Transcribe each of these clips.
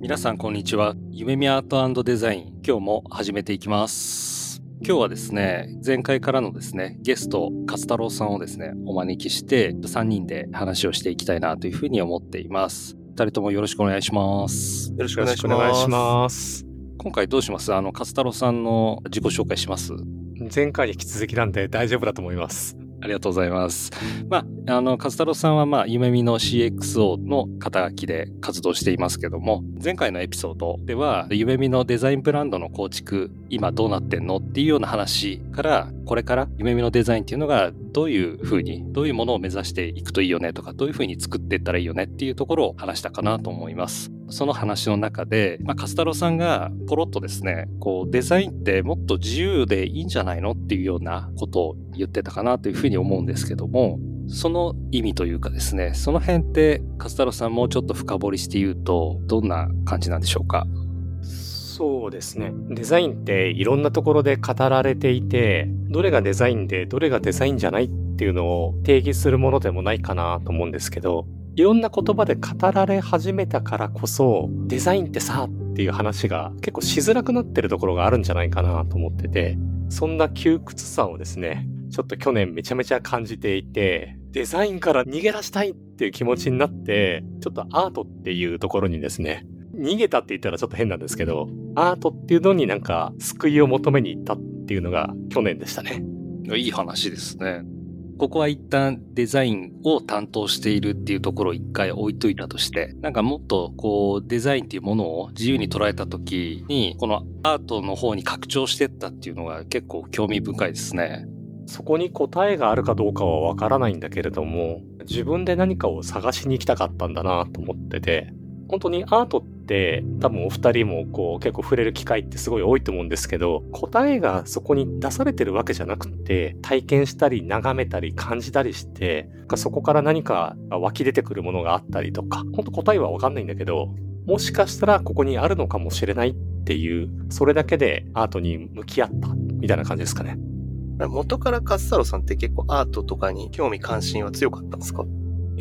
皆さんこんにちは。夢見アートデザイン今日も始めていきます。今日はですね前回からのですねゲスト勝太郎さんをですねお招きして3人で話をしていきたいなというふうに思っています。二人ともよろしくお願いします。よろしくお願いします。今回どうします？あの勝太郎さんの自己紹介します？前回に引き続きなんで大丈夫だと思いますありがとうございます。まあ、あの、カズ太郎さんは、まあ、夢見の CXO の肩書きで活動していますけども、前回のエピソードでは、夢見のデザインブランドの構築、今どうなってんのっていうような話から、これから夢見のデザインっていうのがどういうふうに、どういうものを目指していくといいよねとか、どういうふうに作っていったらいいよねっていうところを話したかなと思います。その話の中で、まあ、カスタロさんがポロッとですね、こう、デザインってもっと自由でいいんじゃないのっていうようなことを言ってたかなというふうに思うんですけども、その意味というかですね、その辺ってカスタロさんもうちょっと深掘りして言うと、どんな感じなんでしょうか？そうですね。デザインっていろんなところで語られていて、どれがデザインでどれがデザインじゃないっていうのを定義するものでもないかなと思うんですけど、いろんな言葉で語られ始めたからこそ、デザインってさっていう話が結構しづらくなってるところがあるんじゃないかなと思ってて、そんな窮屈さをですね、ちょっと去年めちゃめちゃ感じていて、デザインから逃げ出したいっていう気持ちになって、ちょっとアートっていうところにですね、逃げたって言ったらちょっと変なんですけど、アートっていうのになんか救いを求めに行ったっていうのが去年でしたね。いい話ですね。ここは一旦デザインを担当しているっていうところを一回置いといたとして、なんかもっとこうデザインっていうものを自由に捉えた時に、このアートの方に拡張してったっていうのが結構興味深いですね。そこに答えがあるかどうかはわからないんだけれども、自分で何かを探しに行きたかったんだなと思ってて、本当にアートって多分お二人もこう結構触れる機会ってすごい多いと思うんですけど、答えがそこに出されてるわけじゃなくて、体験したり眺めたり感じたりして、そこから何か湧き出てくるものがあったりとか、本当答えはわかんないんだけど、もしかしたらここにあるのかもしれないっていう、それだけでアートに向き合ったみたいな感じですかね。元からカッサロさんって結構アートとかに興味関心は強かったんですか？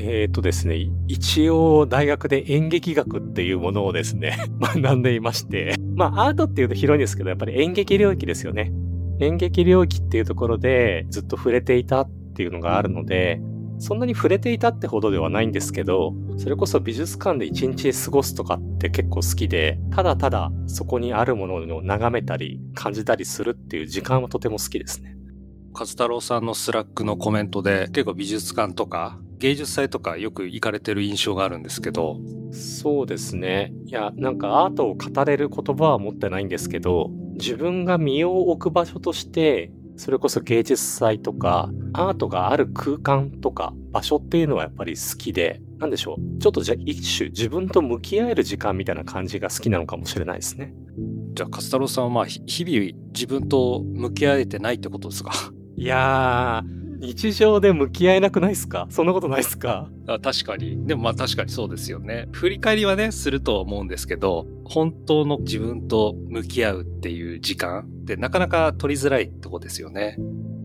えっ、ー、とですね、一応大学で演劇学っていうものをですね、学んでいまして、まあアートっていうと広いんですけど、やっぱり演劇領域ですよね。演劇領域っていうところでずっと触れていたっていうのがあるので、そんなに触れていたってほどではないんですけど、それこそ美術館で一日過ごすとかって結構好きで、ただただそこにあるものを眺めたり感じたりするっていう時間はとても好きですね。勝太郎さんのスラックのコメントで結構美術館とか芸術祭とかよく行かれてる印象があるんですけど。そうですね。いや、なんかアートを語れる言葉は持ってないんですけど、自分が身を置く場所として、それこそ芸術祭とか、アートがある空間とか場所っていうのはやっぱり好きで、なんでしょう？ちょっとじゃあ一種自分と向き合える時間みたいな感じが好きなのかもしれないですね。じゃあ、カスタロさんはまあ日々自分と向き合えてないってことですか？いやー、日常で向き合えなくないですか？そんなことないですか？あ確かに。でもまあ確かにそうですよね。振り返りはね、すると思うんですけど、本当の自分と向き合うっていう時間ってなかなか取りづらいとこですよね。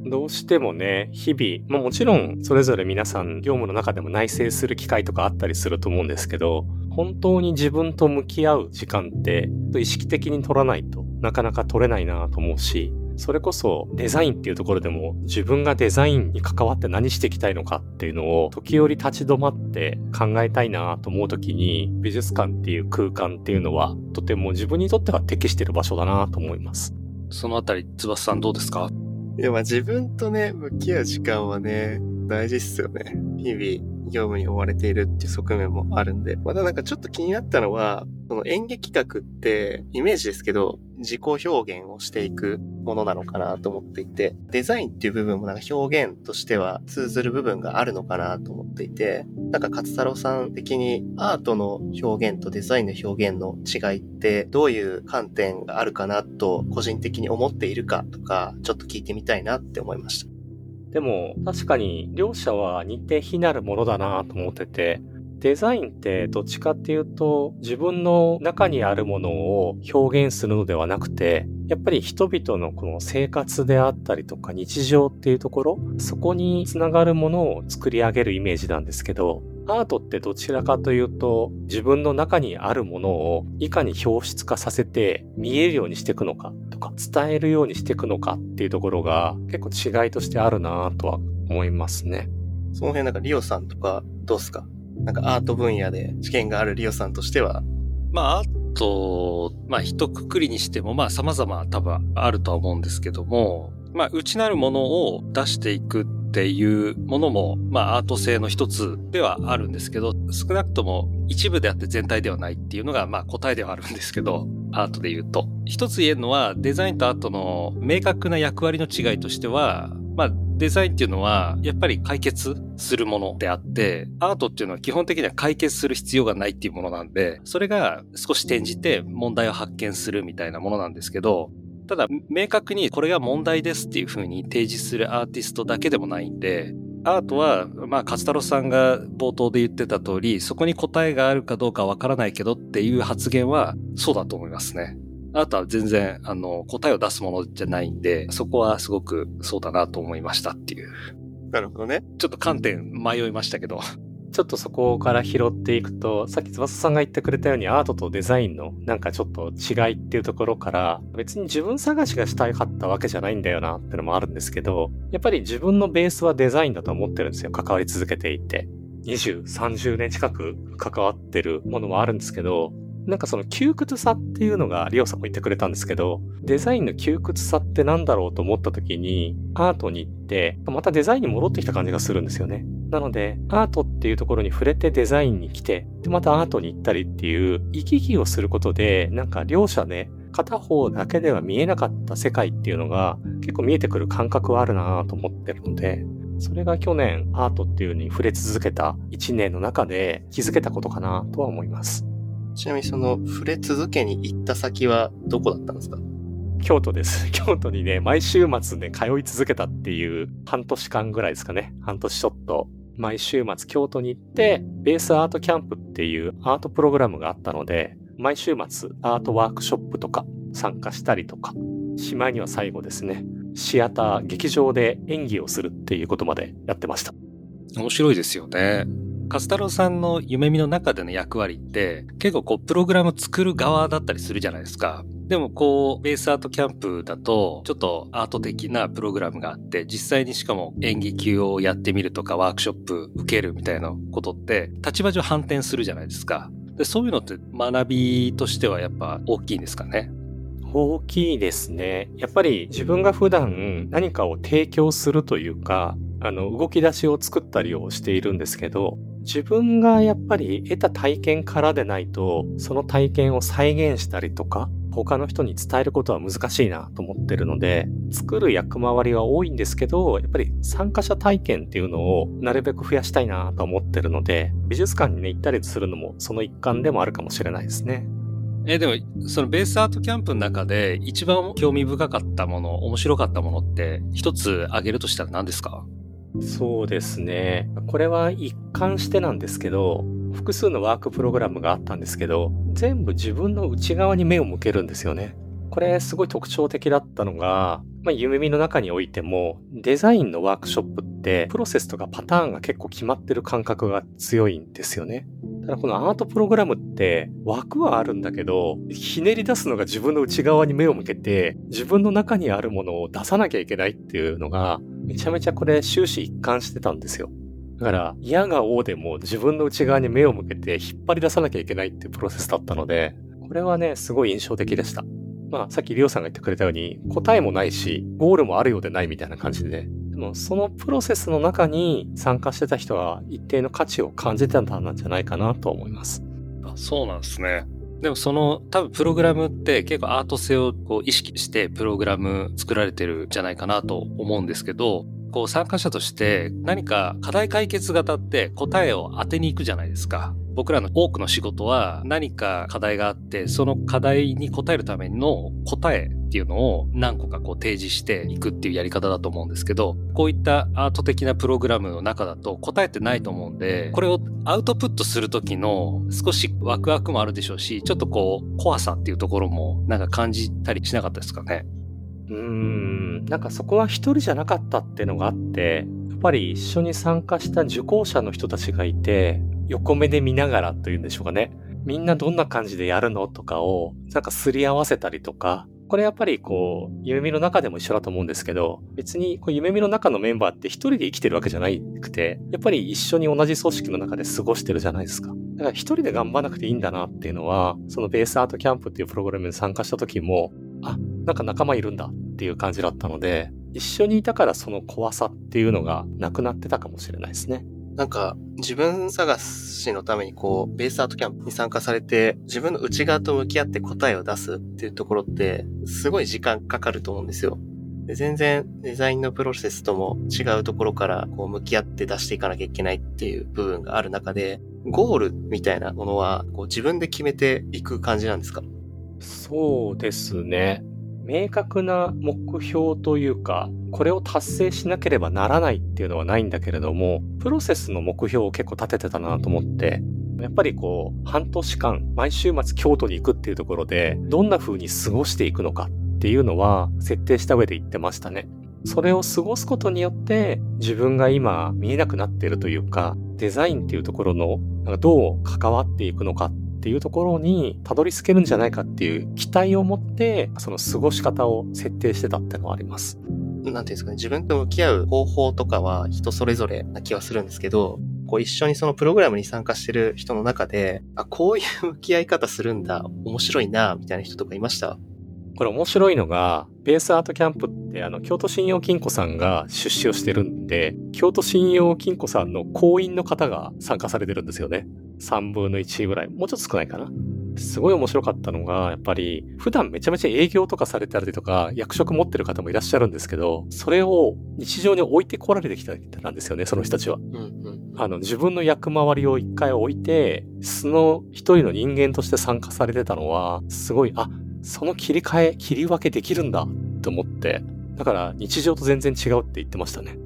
どうしてもね、日々、まあもちろんそれぞれ皆さん業務の中でも内省する機会とかあったりすると思うんですけど、本当に自分と向き合う時間って意識的に取らないとなかなか取れないなと思うし、それこそデザインっていうところでも自分がデザインに関わって何していきたいのかっていうのを時折立ち止まって考えたいなと思う時に美術館っていう空間っていうのはとても自分にとっては適してる場所だなと思います。そのあたり、翼さんどうですか？いや、まあ自分とね、向き合う時間はね、大事っすよね。日々業務に追われているっていう側面もあるんで、またなんかちょっと気になったのは、その演劇企画ってイメージですけど、自己表現をしていくものなのかなと思っていて、デザインっていう部分もなんか表現としては通ずる部分があるのかなと思っていて、なんか勝太郎さん的にアートの表現とデザインの表現の違いってどういう観点があるかなと個人的に思っているかとか、ちょっと聞いてみたいなって思いました。でも確かに両者は似て非なるものだなと思ってて、デザインってどっちかっていうと自分の中にあるものを表現するのではなくてやっぱり人々のこの生活であったりとか日常っていうところそこにつながるものを作り上げるイメージなんですけどアートってどちらかというと自分の中にあるものをいかに表出化させて見えるようにしていくのかとか伝えるようにしていくのかっていうところが結構違いとしてあるなとは思いますね。その辺なんかリオさんとかどうすか？なんかアート分野で知見があるリオさんとしては。まあ、アート、まあ、一括りにしても、まあ、様々多分あるとは思うんですけども、まあ、内なるものを出していくっていうものも、まあ、アート性の一つではあるんですけど、少なくとも一部であって全体ではないっていうのが、まあ、答えではあるんですけど、アートで言うと。一つ言えるのは、デザインとアートの明確な役割の違いとしては、まあ、デザインっていうのは、やっぱり解決するものであって、アートっていうのは基本的には解決する必要がないっていうものなんで、それが少し転じて問題を発見するみたいなものなんですけど、ただ、明確にこれが問題ですっていう風に提示するアーティストだけでもないんで、アートは、まあ、勝太郎さんが冒頭で言ってた通り、そこに答えがあるかどうかわからないけどっていう発言は、そうだと思いますね。あとは全然、あの、答えを出すものじゃないんで、そこはすごくそうだなと思いましたっていう。なるほどね。ちょっと観点迷いましたけど。ちょっとそこから拾っていくと、さっき翼さんが言ってくれたようにアートとデザインのなんかちょっと違いっていうところから別に自分探しがしたかったわけじゃないんだよなってのもあるんですけど、やっぱり自分のベースはデザインだと思ってるんですよ。関わり続けていて。20、30年近く関わってるものもあるんですけど、なんかその窮屈さっていうのがリオさんも言ってくれたんですけど、デザインの窮屈さって何だろうと思った時に、アートに行って、またデザインに戻ってきた感じがするんですよね。なので、アートっていうところに触れてデザインに来て、で、またアートに行ったりっていう、行き来をすることで、なんか両者ね、片方だけでは見えなかった世界っていうのが結構見えてくる感覚はあるなと思ってるので、それが去年アートっていうに触れ続けた1年の中で気づけたことかなとは思います。ちなみにその触れ続けに行った先はどこだったんですか？京都です。京都にね、毎週末ね、通い続けたっていう半年間ぐらいですかね。半年ちょっと。毎週末京都に行って、ベースアートキャンプっていうアートプログラムがあったので、毎週末アートワークショップとか参加したりとか、しまいには最後ですね、シアター、劇場で演技をするっていうことまでやってました。面白いですよね。カスタロさんの夢見の中での役割って結構こうプログラム作る側だったりするじゃないですか。でもこう、ベースアートキャンプだと、ちょっとアート的なプログラムがあって、実際にしかも演技級をやってみるとか、ワークショップ受けるみたいなことって、立場上反転するじゃないですか。でそういうのって学びとしてはやっぱ大きいんですかね？大きいですね。やっぱり自分が普段何かを提供するというか、あの、動き出しを作ったりをしているんですけど、自分がやっぱり得た体験からでないと、その体験を再現したりとか、他の人に伝えることは難しいなと思ってるので、作る役回りは多いんですけど、やっぱり参加者体験っていうのをなるべく増やしたいなと思ってるので、美術館にね、行ったりするのもその一環でもあるかもしれないですね。え、でも、そのベースアートキャンプの中で一番興味深かったもの、面白かったものって一つ挙げるとしたら何ですか？そうですね。これは一貫してなんですけど、複数のワークプログラムがあったんですけど、全部自分の内側に目を向けるんですよね。これすごい特徴的だったのが、まあ、夢見の中においても、デザインのワークショップって、プロセスとかパターンが結構決まってる感覚が強いんですよね。ただこのアートプログラムって枠はあるんだけど、ひねり出すのが自分の内側に目を向けて、自分の中にあるものを出さなきゃいけないっていうのが、めちゃめちゃこれ終始一貫してたんですよ。だから、嫌が王でも自分の内側に目を向けて引っ張り出さなきゃいけないっていうプロセスだったので、これはね、すごい印象的でした。まあ、さっきリオさんが言ってくれたように、答えもないし、ゴールもあるようでないみたいな感じで、でもうそのプロセスの中に参加してた人は一定の価値を感じてたんじゃないかなと思います。あそうなんですね。でもその多分プログラムって結構アート性をこう意識してプログラム作られてるんじゃないかなと思うんですけど、こう参加者として何か課題解決型って答えを当てに行くじゃないですか。僕らの多くの仕事は何か課題があって、その課題に答えるための答えっていうのを何個かこう提示していくっていうやり方だと思うんですけど、こういったアート的なプログラムの中だと答えてないと思うんで、これをアウトプットするときの少しワクワクもあるでしょうし、ちょっとこう怖さっていうところもなんか感じたりしなかったですかね？うーん、なんかそこは一人じゃなかったっていうのがあって、やっぱり一緒に参加した受講者の人たちがいて、横目で見ながらというんでしょうかね。みんなどんな感じでやるのとかを、なんかすり合わせたりとか、これやっぱりこう、夢見の中でも一緒だと思うんですけど、別にこう夢見の中のメンバーって一人で生きてるわけじゃなくて、やっぱり一緒に同じ組織の中で過ごしてるじゃないですか。だから一人で頑張らなくていいんだなっていうのは、そのベースアートキャンプっていうプログラムに参加した時も、あ、なんか仲間いるんだっていう感じだったので、一緒にいたからその怖さっていうのがなくなってたかもしれないですね。なんか、自分探しのためにこう、ベースアートキャンプに参加されて、自分の内側と向き合って答えを出すっていうところって、すごい時間かかると思うんですよ。で全然デザインのプロセスとも違うところからこう向き合って出していかなきゃいけないっていう部分がある中で、ゴールみたいなものはこう自分で決めていく感じなんですか？そうですね。明確な目標というか、これを達成しなければならないっていうのはないんだけれども、プロセスの目標を結構立ててたなと思って、やっぱりこう、半年間、毎週末京都に行くっていうところで、どんな風に過ごしていくのかっていうのは設定した上で言ってましたね。それを過ごすことによって自分が今見えなくなっているというか、デザインっていうところのどう関わっていくのかっていうところにたどり着けるんじゃないかっていう期待を持って、その過ごし方を設定してたってのはあります。なんていうんですかね、自分と向き合う方法とかは人それぞれな気はするんですけど、こう一緒にそのプログラムに参加してる人の中で、あ、こういう向き合い方するんだ、面白いな、みたいな人とかいました？これ面白いのが、ベースアートキャンプってあの、京都信用金庫さんが出資をしてるんで、京都信用金庫さんの行員の方が参加されてるんですよね。3分の1ぐらい。もうちょっと少ないかな。すごい面白かったのが、やっぱり、普段めちゃめちゃ営業とかされたりとか、役職持ってる方もいらっしゃるんですけど、それを日常に置いてこられてきたんですよね、その人たちは。うんうん、あの、自分の役回りを一回置いて、その一人の人間として参加されてたのは、すごい、あ、その切り替え、切り分けできるんだって思って、だから日常と全然違うって言ってましたね。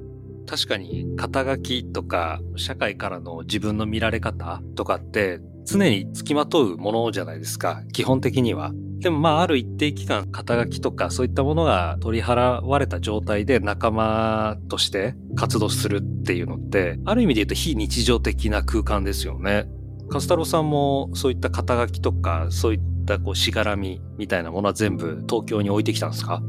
確かに肩書きとか社会からの自分の見られ方とかって常に付きまとうものじゃないですか。基本的には。でもまあある一定期間肩書きとかそういったものが取り払われた状態で仲間として活動するっていうのってある意味で言うと非日常的な空間ですよね。カスタロさんもそういった肩書きとかそういったこうしがらみみたいなものは全部東京に置いてきたんですか？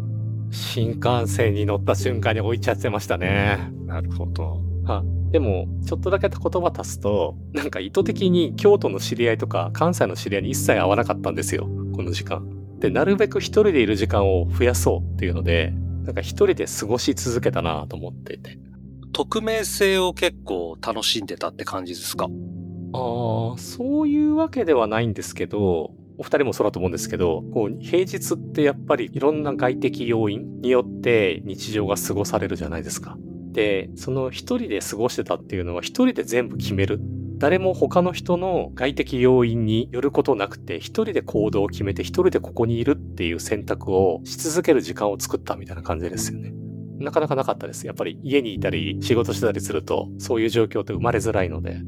新幹線に乗った瞬間に置いちゃってましたね。なるほど。はでも、ちょっとだけ言葉足すと、なんか意図的に京都の知り合いとか関西の知り合いに一切会わなかったんですよ。この時間。で、なるべく一人でいる時間を増やそうっていうので、なんか一人で過ごし続けたなと思っていて。匿名性を結構楽しんでたって感じですか？ああ、そういうわけではないんですけど、お二人もそうだと思うんですけど、こう、平日ってやっぱりいろんな外的要因によって日常が過ごされるじゃないですか。で、その一人で過ごしてたっていうのは一人で全部決める。誰も他の人の外的要因によることなくて、一人で行動を決めて一人でここにいるっていう選択をし続ける時間を作ったみたいな感じですよね。なかなかなかったです。やっぱり家にいたり仕事してたりすると、そういう状況って生まれづらいので。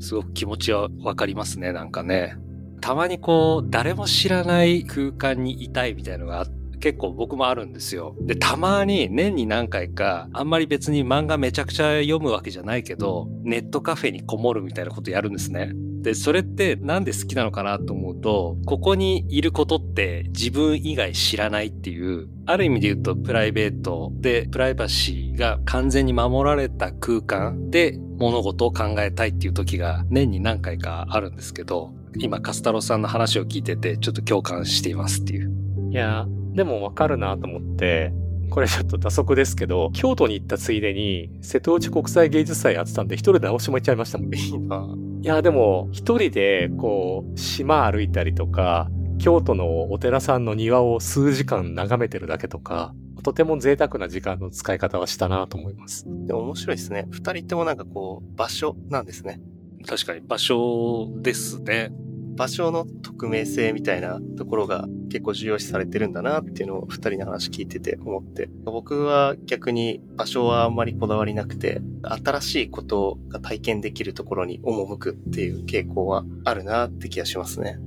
すごく気持ちはわかりますね、なんかね。たまにこう、誰も知らない空間にいたいみたいなのが結構僕もあるんですよ。で、たまに年に何回か、あんまり別に漫画めちゃくちゃ読むわけじゃないけど、ネットカフェにこもるみたいなことやるんですね。で、それってなんで好きなのかなと思うと、ここにいることって自分以外知らないっていう、ある意味で言うとプライベートでプライバシーが完全に守られた空間で物事を考えたいっていう時が年に何回かあるんですけど、今カスタロさんの話を聞いててちょっと共感していますっていう。いや、でもわかるなと思って、これちょっと打足ですけど、京都に行ったついでに、瀬戸内国際芸術祭やってたんで、一人で直島行っちゃいましたもん。いいな。いや、でも、一人で、こう、島歩いたりとか、京都のお寺さんの庭を数時間眺めてるだけとか、とても贅沢な時間の使い方はしたなと思います。でも面白いですね。二人ともなんかこう、場所なんですね。確かに場所ですね。場所の匿名性みたいなところが結構重要視されてるんだなっていうのを二人の話聞いてて思って。僕は逆に場所はあんまりこだわりなくて、新しいことが体験できるところに赴くっていう傾向はあるなって気がしますね。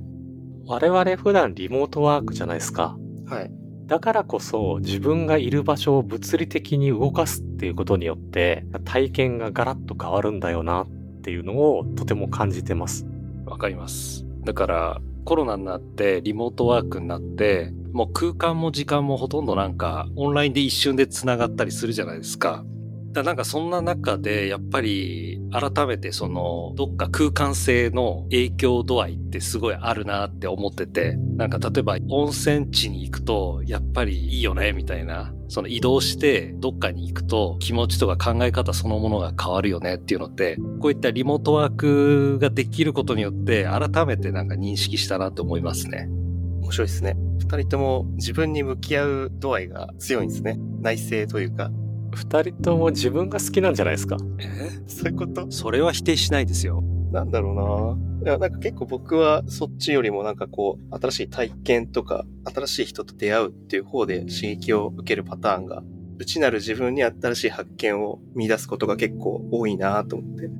我々普段リモートワークじゃないですか。はい。だからこそ自分がいる場所を物理的に動かすっていうことによって体験がガラッと変わるんだよなっていうのをとても感じてます。わかります。だから、コロナになって、リモートワークになって、もう空間も時間もほとんどなんか、オンラインで一瞬で繋がったりするじゃないですか。だかなんかそんな中で、やっぱり、改めてその、どっか空間性の影響度合いってすごいあるなって思ってて、なんか例えば温泉地に行くと、やっぱりいいよね、みたいな。その移動してどっかに行くと気持ちとか考え方そのものが変わるよねっていうのって、こういったリモートワークができることによって改めてなんか認識したなって思いますね。面白いですね。二人とも自分に向き合う度合いが強いんですね。内省というか。二人とも自分が好きなんじゃないですか。えそういうこと？それは否定しないですよ。なんだろうな。いや、なんか結構僕はそっちよりもなんかこう、新しい体験とか、新しい人と出会うっていう方で刺激を受けるパターンが、内なる自分に新しい発見を見出すことが結構多いなと思って。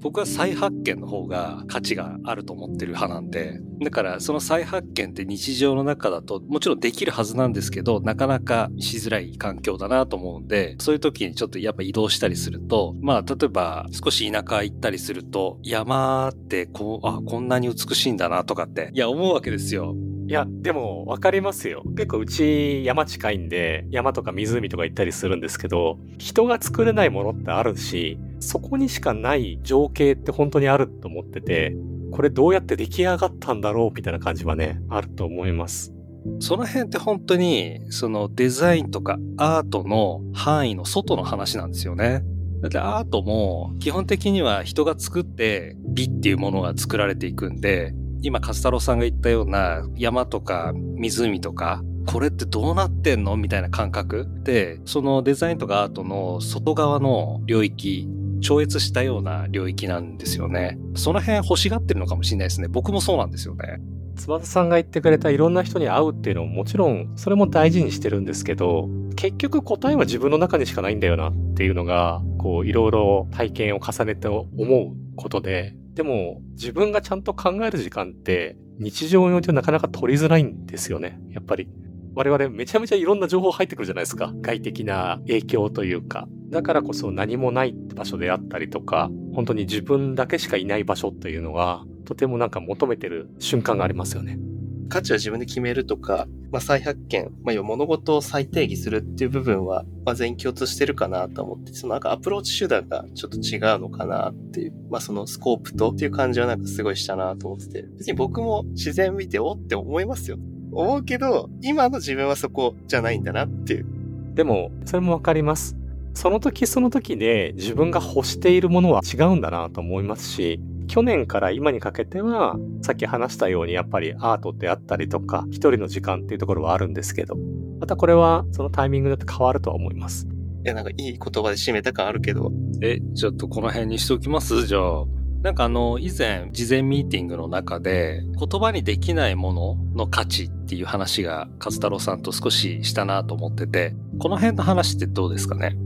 僕は再発見の方が価値があると思ってる派なんで、だからその再発見って日常の中だともちろんできるはずなんですけど、なかなかしづらい環境だなと思うんで、そういう時にちょっとやっぱ移動したりすると、まあ例えば少し田舎行ったりすると、山ってこう、あ、こんなに美しいんだなとかって、いや思うわけですよ。いや、でもわかりますよ。結構うち山近いんで、山とか湖とか行ったりするんですけど、人が作れないものってあるし、そこにしかない情景って本当にあると思ってて、これどうやって出来上がったんだろうみたいな感じはね、あると思います。その辺って本当に、そのデザインとかアートの範囲の外の話なんですよね。だってアートも基本的には人が作って美っていうものが作られていくんで、今カスタロさんが言ったような山とか湖とか、これってどうなってんのみたいな感覚で、そのデザインとかアートの外側の領域、超越したような領域なんですよね。その辺欲しがってるのかもしれないですね。僕もそうなんですよね。翼さんが言ってくれたいろんな人に会うっていうのももちろんそれも大事にしてるんですけど、結局答えは自分の中にしかないんだよなっていうのが、こういろいろ体験を重ねて思うことで、でも自分がちゃんと考える時間って日常においてなかなか取りづらいんですよね、やっぱり。我々めちゃめちゃいろんな情報入ってくるじゃないですか。外的な影響というか。だからこそ何もない場所であったりとか、本当に自分だけしかいない場所っていうのは、とてもなんか求めてる瞬間がありますよね。価値は自分で決めるとか、まあ、再発見、まあ、要は物事を再定義するっていう部分は、まあ、全員共通してるかなと思って、そのなんかアプローチ手段がちょっと違うのかなっていう、まあ、そのスコープとっていう感じはなんかすごいしたなと思ってて、別に僕も自然見ておって思いますよ。思うけど、今の自分はそこじゃないんだなっていう。でも、それもわかります。その時その時で自分が欲しているものは違うんだなと思いますし、去年から今にかけては、さっき話したようにやっぱりアートってあったりとか、一人の時間っていうところはあるんですけど、またこれはそのタイミングによって変わるとは思います。いや、なんかいい言葉で締めた感あるけど、え、ちょっとこの辺にしておきます？じゃあ。なんかあの、以前、事前ミーティングの中で、言葉にできないものの価値っていう話が、勝太郎さんと少ししたなと思ってて、この辺の話ってどうですかね？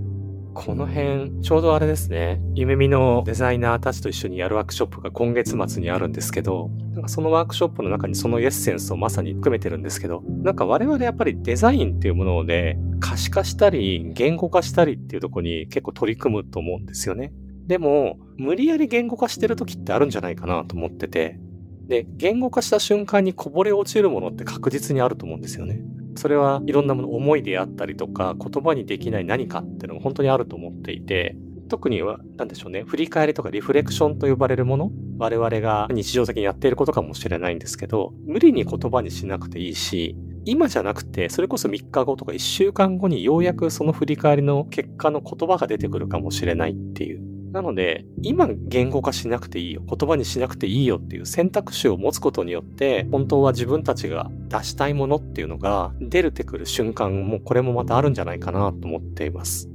この辺、ちょうどあれですね。夢見のデザイナーたちと一緒にやるワークショップが今月末にあるんですけど、なんかそのワークショップの中にそのエッセンスをまさに含めてるんですけど、なんか我々やっぱりデザインっていうもので可視化したり言語化したりっていうとこに結構取り組むと思うんですよね。でも、無理やり言語化してる時ってあるんじゃないかなと思ってて、で、言語化した瞬間にこぼれ落ちるものって確実にあると思うんですよね。それはいろんなもの、思いであったりとか、言葉にできない何かっていうのが本当にあると思っていて、特には、なんでしょうね、振り返りとかリフレクションと呼ばれるもの、我々が日常的にやっていることかもしれないんですけど、無理に言葉にしなくていいし、今じゃなくて、それこそ3日後とか1週間後にようやくその振り返りの結果の言葉が出てくるかもしれないっていう。なので、今言語化しなくていいよ、言葉にしなくていいよっていう選択肢を持つことによって、本当は自分たちが出したいものっていうのが出るてくる瞬間もこれもまたあるんじゃないかなと思っています。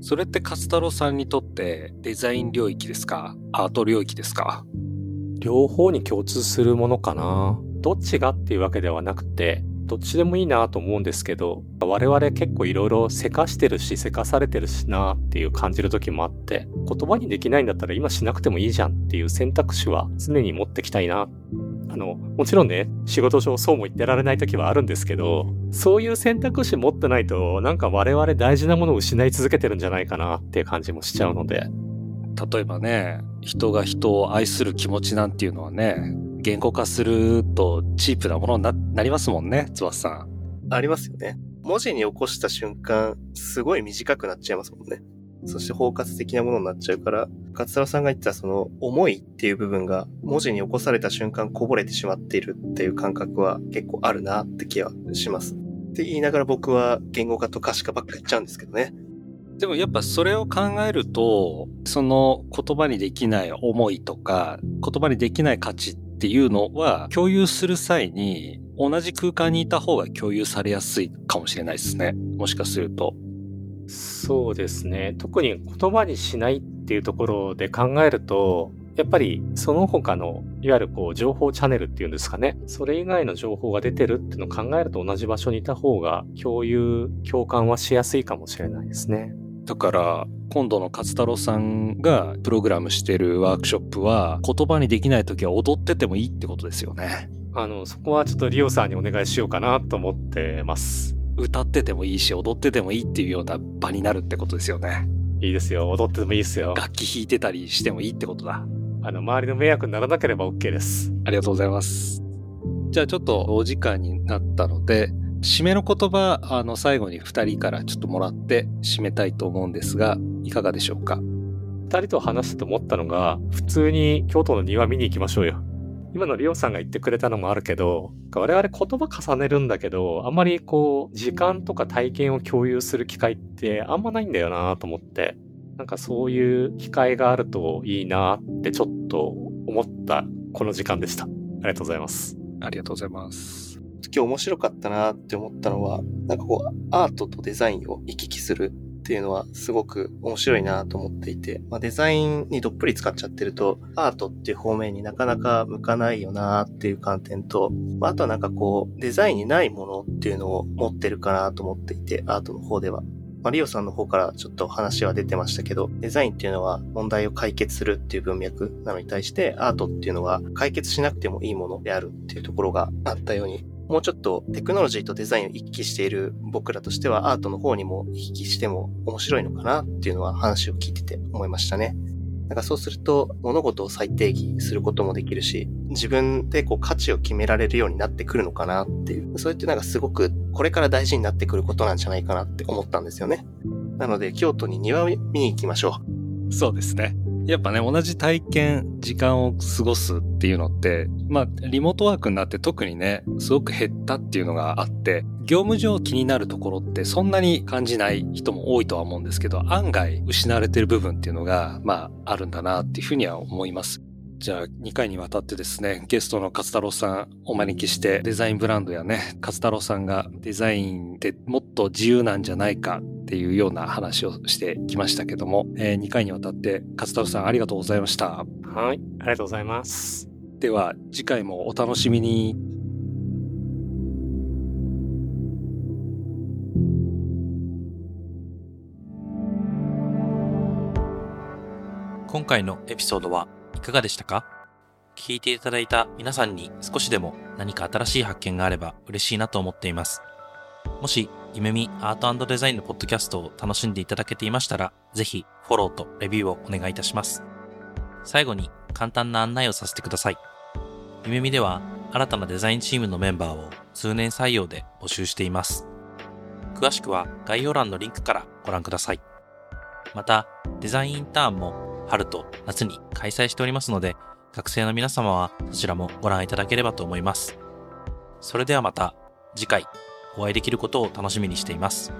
それって勝太郎さんにとってデザイン領域ですか？アート領域ですか？両方に共通するものかな。どっちがっていうわけではなくて、どっちでもいいなと思うんですけど、我々結構いろいろせかしてるし、せかされてるしなっていう感じる時もあって、言葉にできないんだったら今しなくてもいいじゃんっていう選択肢は常に持ってきたいな。あの、もちろんね、仕事上そうも言ってられない時はあるんですけど、そういう選択肢持ってないと、なんか我々大事なものを失い続けてるんじゃないかなっていう感じもしちゃうので。例えばね、人が人を愛する気持ちなんていうのはね、言語化するとチープなものにななりますもんね、つばさん。ありますよね。文字に起こした瞬間、すごい短くなっちゃいますもんね。そして包括的なものになっちゃうから、勝太郎さんが言ったその思いっていう部分が文字に起こされた瞬間こぼれてしまっているっていう感覚は結構あるなって気はします。って言いながら僕は言語化と可視化ばっかり言っちゃうんですけどね。でもやっぱそれを考えると、その言葉にできない思いとか、言葉にできない価値っていうのは共有する際に同じ空間にいた方が共有されやすいかもしれないですね。もしかすると。そうですね。特に言葉にしないっていうところで考えると、やっぱりその他のいわゆるこう情報チャンネルっていうんですかね。それ以外の情報が出てるっていうのを考えると同じ場所にいた方が共有、共感はしやすいかもしれないですね。だから、今度の勝太郎さんがプログラムしてるワークショップは、言葉にできない時は踊っててもいいってことですよね。あの、そこはちょっとリオさんにお願いしようかなと思ってます。歌っててもいいし、踊っててもいいっていうような場になるってことですよね。いいですよ。踊っててもいいですよ。楽器弾いてたりしてもいいってことだ。あの、周りの迷惑にならなければ OK です。ありがとうございます。じゃあちょっとお時間になったので、締めの言葉、あの、最後に2人からちょっともらって締めたいと思うんですが、いかがでしょうか ?2 人と話してと思ったのが、普通に京都の庭見に行きましょうよ。今のリオさんが言ってくれたのもあるけど、我々言葉重ねるんだけど、あんまりこう、時間とか体験を共有する機会ってあんまないんだよなと思って、なんかそういう機会があるといいなってちょっと思ったこの時間でした。ありがとうございます。ありがとうございます。今日面白かったなって思ったのは、なんかこう、アートとデザインを行き来するっていうのはすごく面白いなと思っていて、まあ、デザインにどっぷり使っちゃってると、アートっていう方面になかなか向かないよなっていう観点と、まあ、あとはなんかこう、デザインにないものっていうのを持ってるかなと思っていて、アートの方では。まあ、リオさんの方からちょっと話は出てましたけど、デザインっていうのは問題を解決するっていう文脈なのに対して、アートっていうのは解決しなくてもいいものであるっていうところがあったように、もうちょっとテクノロジーとデザインを行き来している僕らとしてはアートの方にも行き来しても面白いのかなっていうのは話を聞いてて思いましたね。なんかそうすると物事を再定義することもできるし、自分でこう価値を決められるようになってくるのかなっていう、そうやってなんかすごくこれから大事になってくることなんじゃないかなって思ったんですよね。なので京都に庭を見に行きましょう。そうですね。やっぱね、同じ体験、時間を過ごすっていうのって、まあ、リモートワークになって特にね、すごく減ったっていうのがあって、業務上気になるところってそんなに感じない人も多いとは思うんですけど、案外失われてる部分っていうのが、まあ、あるんだなっていうふうには思います。じゃあ2回にわたってですね、ゲストの勝太郎さんお招きしてデザインブランドやね、勝太郎さんがデザインでもっと自由なんじゃないかっていうような話をしてきましたけども、えー、2回にわたって勝太郎さんありがとうございました。はい、ありがとうございます。では次回もお楽しみに。今回のエピソードはいかがでしたか？聞いていただいた皆さんに少しでも何か新しい発見があれば嬉しいなと思っています。もし、ゆめみアートデザインのポッドキャストを楽しんでいただけていましたら、ぜひフォローとレビューをお願いいたします。最後に簡単な案内をさせてください。ゆめみでは新たなデザインチームのメンバーを通年採用で募集しています。詳しくは概要欄のリンクからご覧ください。また、デザインインターンも春と夏に開催しておりますので、学生の皆様はそちらもご覧いただければと思います。それではまた次回お会いできることを楽しみにしています。